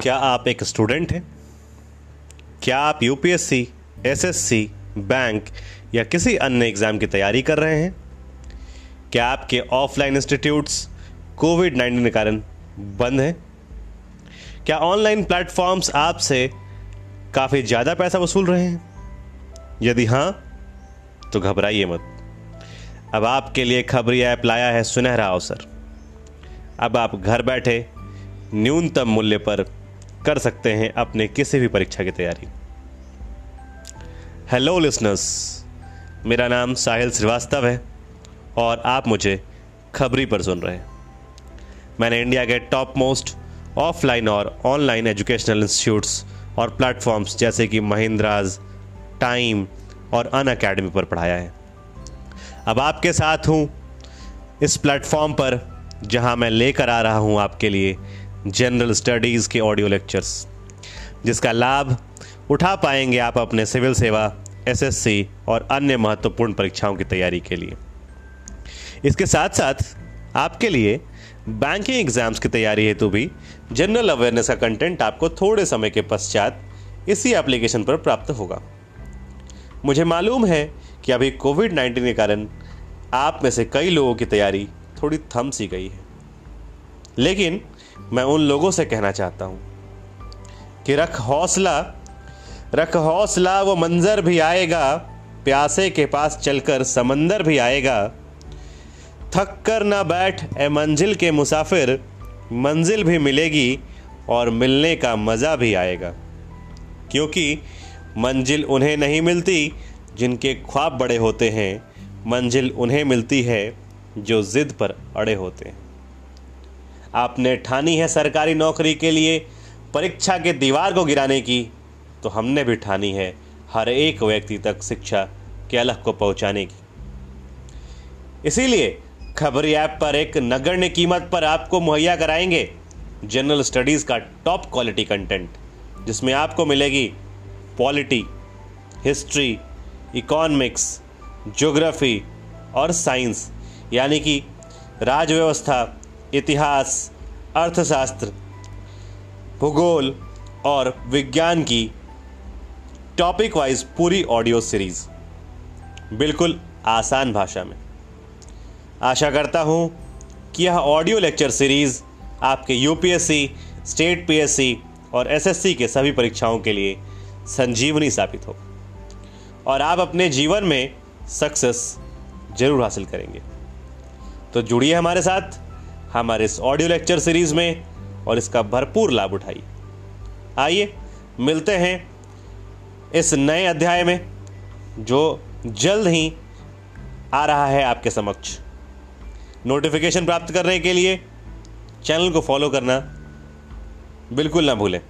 क्या आप एक स्टूडेंट हैं? क्या आप यूपीएससी एसएससी बैंक या किसी अन्य एग्ज़ाम की तैयारी कर रहे हैं? क्या आपके ऑफलाइन इंस्टीट्यूट्स कोविड नाइन्टीन के कारण बंद हैं? क्या ऑनलाइन प्लेटफॉर्म्स आपसे काफ़ी ज़्यादा पैसा वसूल रहे हैं? यदि हाँ तो घबराइए मत। अब आपके लिए खबरी ऐप लाया है सुनहरा अवसर। अब आप घर बैठे न्यूनतम मूल्य पर कर सकते हैं अपने किसी भी परीक्षा की तैयारी। हेलो लिसनर्स मेरा नाम साहिल श्रीवास्तव है और आप मुझे खबरी पर सुन रहे हैं। मैंने इंडिया के टॉप मोस्ट ऑफलाइन और ऑनलाइन एजुकेशनल इंस्टीट्यूट्स और प्लेटफॉर्म्स जैसे कि महिंद्राज टाइम और अन अकेडमी पर पढ़ाया है। अब आपके साथ हूँ इस प्लेटफॉर्म पर, जहाँ मैं लेकर आ रहा हूँ आपके लिए जनरल स्टडीज़ के ऑडियो लेक्चर्स जिसका लाभ उठा पाएँगे आप अपने सिविल सेवा एसएससी और अन्य महत्वपूर्ण परीक्षाओं की तैयारी के लिए। इसके साथ साथ आपके लिए बैंकिंग एग्ज़ाम्स की तैयारी हेतु भी जनरल अवेयरनेस का कंटेंट आपको थोड़े समय के पश्चात इसी एप्लीकेशन पर प्राप्त होगा। मुझे मालूम है कि अभी कोविड नाइन्टीन के कारण आप में से कई लोगों की तैयारी थोड़ी थम सी गई है। लेकिन मैं उन लोगों से कहना चाहता हूँ कि रख हौसला रख हौसला, वो मंजर भी आएगा, प्यासे के पास चलकर समंदर भी आएगा। थक कर ना बैठ, ए मंजिल के मुसाफिर, मंजिल भी मिलेगी और मिलने का मज़ा भी आएगा। क्योंकि मंजिल उन्हें नहीं मिलती जिनके ख्वाब बड़े होते हैं, मंजिल उन्हें मिलती है जो ज़िद पर अड़े होते हैं। आपने ठानी है सरकारी नौकरी के लिए परीक्षा के दीवार को गिराने की तो हमने भी ठानी है हर एक व्यक्ति तक शिक्षा के अलग को पहुँचाने की। इसीलिए खबरी ऐप पर एक नगण्य कीमत पर आपको मुहैया कराएँगे जनरल स्टडीज़ का टॉप क्वालिटी कंटेंट, जिसमें आपको मिलेगी पॉलिटी, हिस्ट्री इकोनॉमिक्स ज्योग्राफी और साइंस यानी कि राजव्यवस्था इतिहास अर्थशास्त्र भूगोल और विज्ञान की टॉपिक वाइज पूरी ऑडियो सीरीज़ बिल्कुल आसान भाषा में। आशा करता हूँ कि यह ऑडियो लेक्चर सीरीज़ आपके यूपीएससी, स्टेट पीएससी और एसएससी के सभी परीक्षाओं के लिए संजीवनी साबित हो और आप अपने जीवन में सक्सेस ज़रूर हासिल करेंगे। तो जुड़िए हमारे साथ, हमारे इस ऑडियो लेक्चर सीरीज़ में और इसका भरपूर लाभ उठाइए। आइए, मिलते हैं इस नए अध्याय में जो जल्द ही आ रहा है आपके समक्ष। नोटिफिकेशन प्राप्त करने के लिए चैनल को फॉलो करना बिल्कुल ना भूलें।